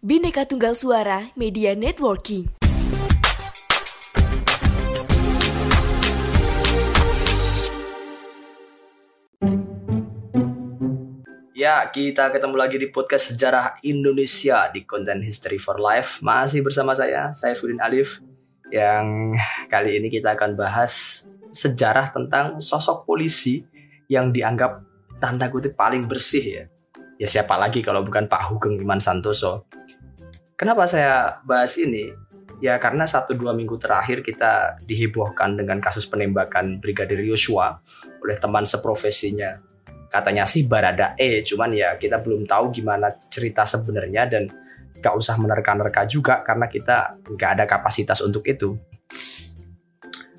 Bineka Tunggal Suara Media Networking. Ya, kita ketemu lagi di podcast Sejarah Indonesia di konten History for Life. Masih bersama saya, saya Furin Alif. Yang kali ini kita akan bahas sejarah tentang sosok polisi yang dianggap tanda kutip paling bersih ya. Ya siapa lagi kalau bukan Pak Hugeng Iman Santoso. Kenapa saya bahas ini? Ya karena satu dua minggu terakhir kita dihebohkan dengan kasus penembakan Brigadir Yosua oleh teman seprofesinya. Katanya sih Barada E, cuman ya kita belum tahu gimana cerita sebenarnya dan gak usah menerka-nerka juga karena kita gak ada kapasitas untuk itu.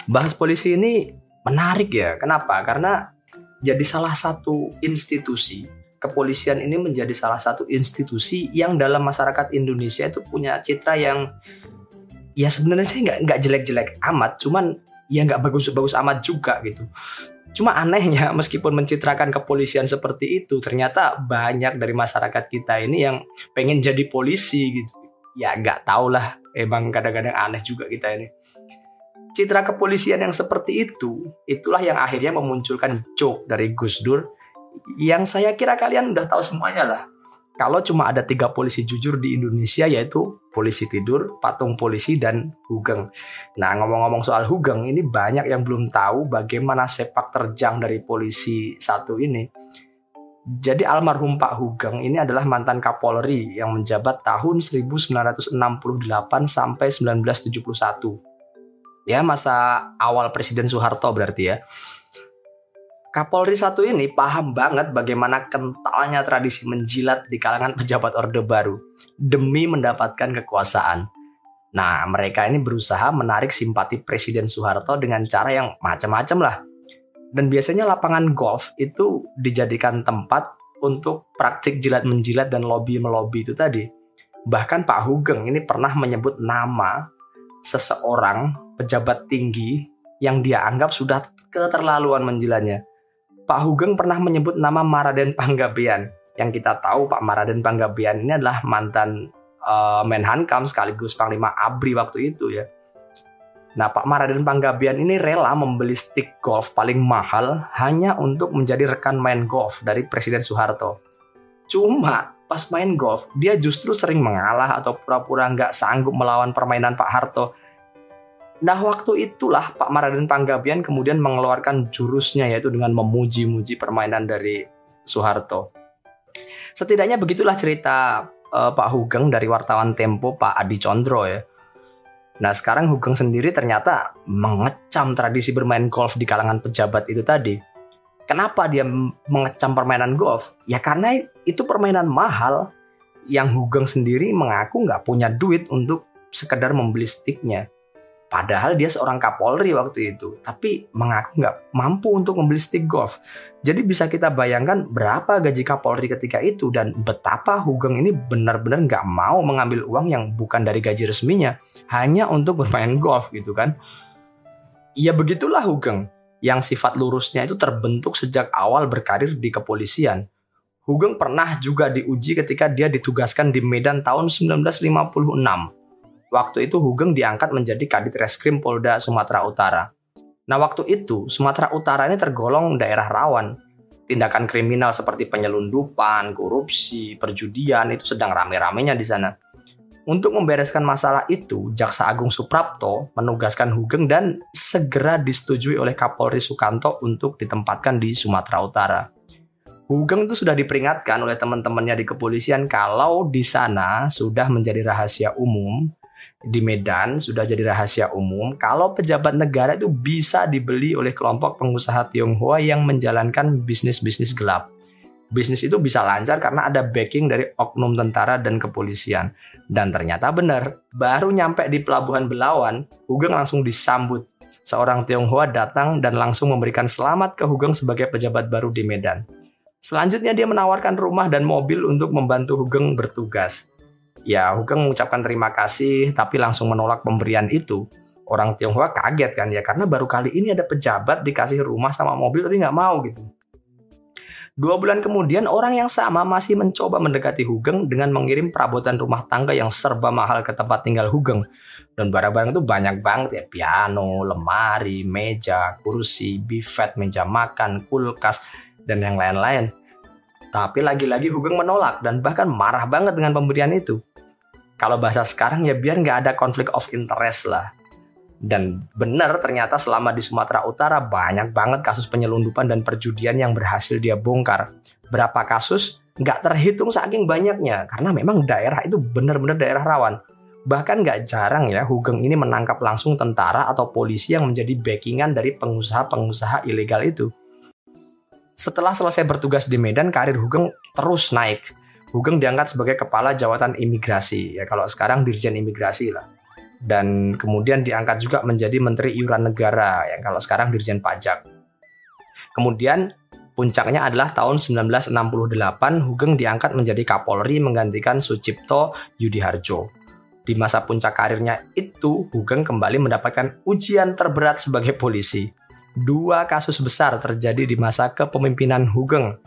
Bahas polisi ini menarik ya, kenapa? Karena jadi salah satu institusi kepolisian ini menjadi salah satu institusi yang dalam masyarakat Indonesia itu punya citra yang ya sebenarnya sih nggak nggak jelek-jelek amat, cuman ya nggak bagus-bagus amat juga gitu. Cuma anehnya meskipun mencitrakan kepolisian seperti itu, ternyata banyak dari masyarakat kita ini yang pengen jadi polisi gitu. Ya nggak tau lah, emang kadang-kadang aneh juga kita ini. Citra kepolisian yang seperti itu, itulah yang akhirnya memunculkan joke dari Gus Dur yang saya kira kalian udah tahu semuanya lah. Kalau cuma ada tiga polisi jujur di Indonesia yaitu polisi tidur, patung polisi, dan Hugeng. Nah ngomong-ngomong soal Hugeng ini banyak yang belum tahu bagaimana sepak terjang dari polisi satu ini. Jadi almarhum Pak Hugeng ini adalah mantan Kapolri yang menjabat tahun 1968 sampai 1971. Ya masa awal Presiden Soeharto berarti ya. Kapolri satu ini paham banget bagaimana kentalnya tradisi menjilat di kalangan pejabat Orde Baru demi mendapatkan kekuasaan. Nah, mereka ini berusaha menarik simpati Presiden Soeharto dengan cara yang macam-macam lah. Dan biasanya lapangan golf itu dijadikan tempat untuk praktik jilat menjilat dan lobby melobi itu tadi. Bahkan Pak Hugeng ini pernah menyebut nama seseorang pejabat tinggi yang dia anggap sudah keterlaluan menjilatnya Pak Hugeng pernah menyebut nama Maraden Panggabean. Yang kita tahu Pak Maraden Panggabean ini adalah mantan uh, Menhankam sekaligus Panglima ABRI waktu itu ya. Nah Pak Maraden Panggabean ini rela membeli stick golf paling mahal hanya untuk menjadi rekan main golf dari Presiden Soeharto. Cuma pas main golf dia justru sering mengalah atau pura-pura nggak sanggup melawan permainan Pak Harto Nah waktu itulah Pak Maraden Panggabian kemudian mengeluarkan jurusnya yaitu dengan memuji-muji permainan dari Soeharto. Setidaknya begitulah cerita uh, Pak Hugeng dari wartawan Tempo Pak Adi Condro ya. Nah sekarang Hugeng sendiri ternyata mengecam tradisi bermain golf di kalangan pejabat itu tadi. Kenapa dia mengecam permainan golf? Ya karena itu permainan mahal yang Hugeng sendiri mengaku nggak punya duit untuk sekedar membeli sticknya. Padahal dia seorang Kapolri waktu itu, tapi mengaku nggak mampu untuk membeli stick golf. Jadi bisa kita bayangkan berapa gaji Kapolri ketika itu dan betapa Hugeng ini benar-benar nggak mau mengambil uang yang bukan dari gaji resminya, hanya untuk bermain golf gitu kan. Ya begitulah Hugeng, yang sifat lurusnya itu terbentuk sejak awal berkarir di kepolisian. Hugeng pernah juga diuji ketika dia ditugaskan di Medan tahun 1956 Waktu itu Hugeng diangkat menjadi Kadit Reskrim Polda Sumatera Utara. Nah waktu itu Sumatera Utara ini tergolong daerah rawan. Tindakan kriminal seperti penyelundupan, korupsi, perjudian itu sedang rame-ramenya di sana. Untuk membereskan masalah itu, Jaksa Agung Suprapto menugaskan Hugeng dan segera disetujui oleh Kapolri Sukanto untuk ditempatkan di Sumatera Utara. Hugeng itu sudah diperingatkan oleh teman-temannya di kepolisian kalau di sana sudah menjadi rahasia umum di Medan sudah jadi rahasia umum kalau pejabat negara itu bisa dibeli oleh kelompok pengusaha Tionghoa yang menjalankan bisnis-bisnis gelap. Bisnis itu bisa lancar karena ada backing dari oknum tentara dan kepolisian. Dan ternyata benar, baru nyampe di pelabuhan Belawan, Hugeng langsung disambut. Seorang Tionghoa datang dan langsung memberikan selamat ke Hugeng sebagai pejabat baru di Medan. Selanjutnya dia menawarkan rumah dan mobil untuk membantu Hugeng bertugas. Ya, Hugeng mengucapkan terima kasih tapi langsung menolak pemberian itu. Orang Tionghoa kaget kan ya karena baru kali ini ada pejabat dikasih rumah sama mobil tapi nggak mau gitu. Dua bulan kemudian orang yang sama masih mencoba mendekati Hugeng dengan mengirim perabotan rumah tangga yang serba mahal ke tempat tinggal Hugeng. Dan barang-barang itu banyak banget ya, piano, lemari, meja, kursi, bifet, meja makan, kulkas, dan yang lain-lain. Tapi lagi-lagi Hugeng menolak dan bahkan marah banget dengan pemberian itu. Kalau bahasa sekarang ya biar nggak ada konflik of interest lah. Dan benar ternyata selama di Sumatera Utara banyak banget kasus penyelundupan dan perjudian yang berhasil dia bongkar. Berapa kasus? Nggak terhitung saking banyaknya, karena memang daerah itu benar-benar daerah rawan. Bahkan nggak jarang ya Hugeng ini menangkap langsung tentara atau polisi yang menjadi backingan dari pengusaha-pengusaha ilegal itu. Setelah selesai bertugas di Medan, karir Hugeng terus naik. Hugeng diangkat sebagai kepala jawatan imigrasi, ya kalau sekarang dirjen imigrasi lah dan kemudian diangkat juga menjadi Menteri Iuran Negara yang kalau sekarang Dirjen Pajak. Kemudian puncaknya adalah tahun 1968 Hugeng diangkat menjadi Kapolri menggantikan Sucipto Yudiharjo. Di masa puncak karirnya itu, Hugeng kembali mendapatkan ujian terberat sebagai polisi. Dua kasus besar terjadi di masa kepemimpinan Hugeng.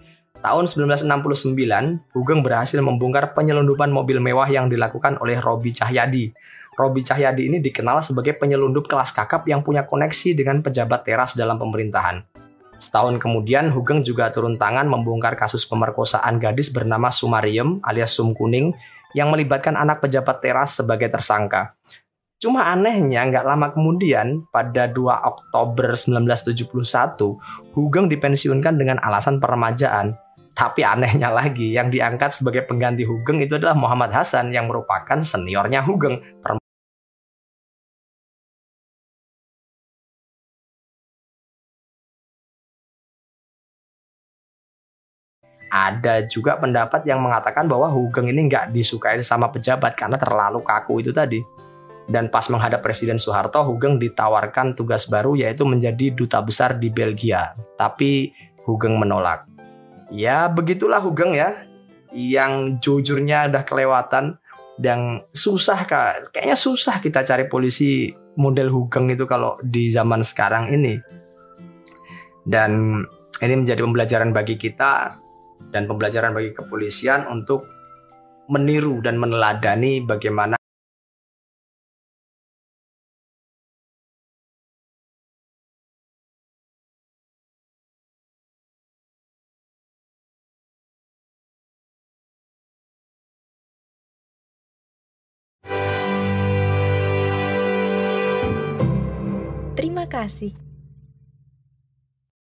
Tahun 1969, Hugeng berhasil membongkar penyelundupan mobil mewah yang dilakukan oleh Robi Cahyadi Robi Cahyadi ini dikenal sebagai penyelundup kelas kakap yang punya koneksi dengan pejabat teras dalam pemerintahan. Setahun kemudian, Hugeng juga turun tangan membongkar kasus pemerkosaan gadis bernama Sumarium alias Sum Kuning yang melibatkan anak pejabat teras sebagai tersangka. Cuma anehnya, nggak lama kemudian, pada 2 Oktober 1971, Hugeng dipensiunkan dengan alasan peremajaan. Tapi anehnya lagi, yang diangkat sebagai pengganti Hugeng itu adalah Muhammad Hasan yang merupakan seniornya Hugeng. ada juga pendapat yang mengatakan bahwa Hugeng ini nggak disukai sama pejabat karena terlalu kaku itu tadi. Dan pas menghadap Presiden Soeharto, Hugeng ditawarkan tugas baru yaitu menjadi duta besar di Belgia. Tapi Hugeng menolak. Ya begitulah Hugeng ya, yang jujurnya udah kelewatan dan susah kayaknya susah kita cari polisi model Hugeng itu kalau di zaman sekarang ini. Dan ini menjadi pembelajaran bagi kita dan pembelajaran bagi kepolisian untuk meniru dan meneladani bagaimana Terima kasih.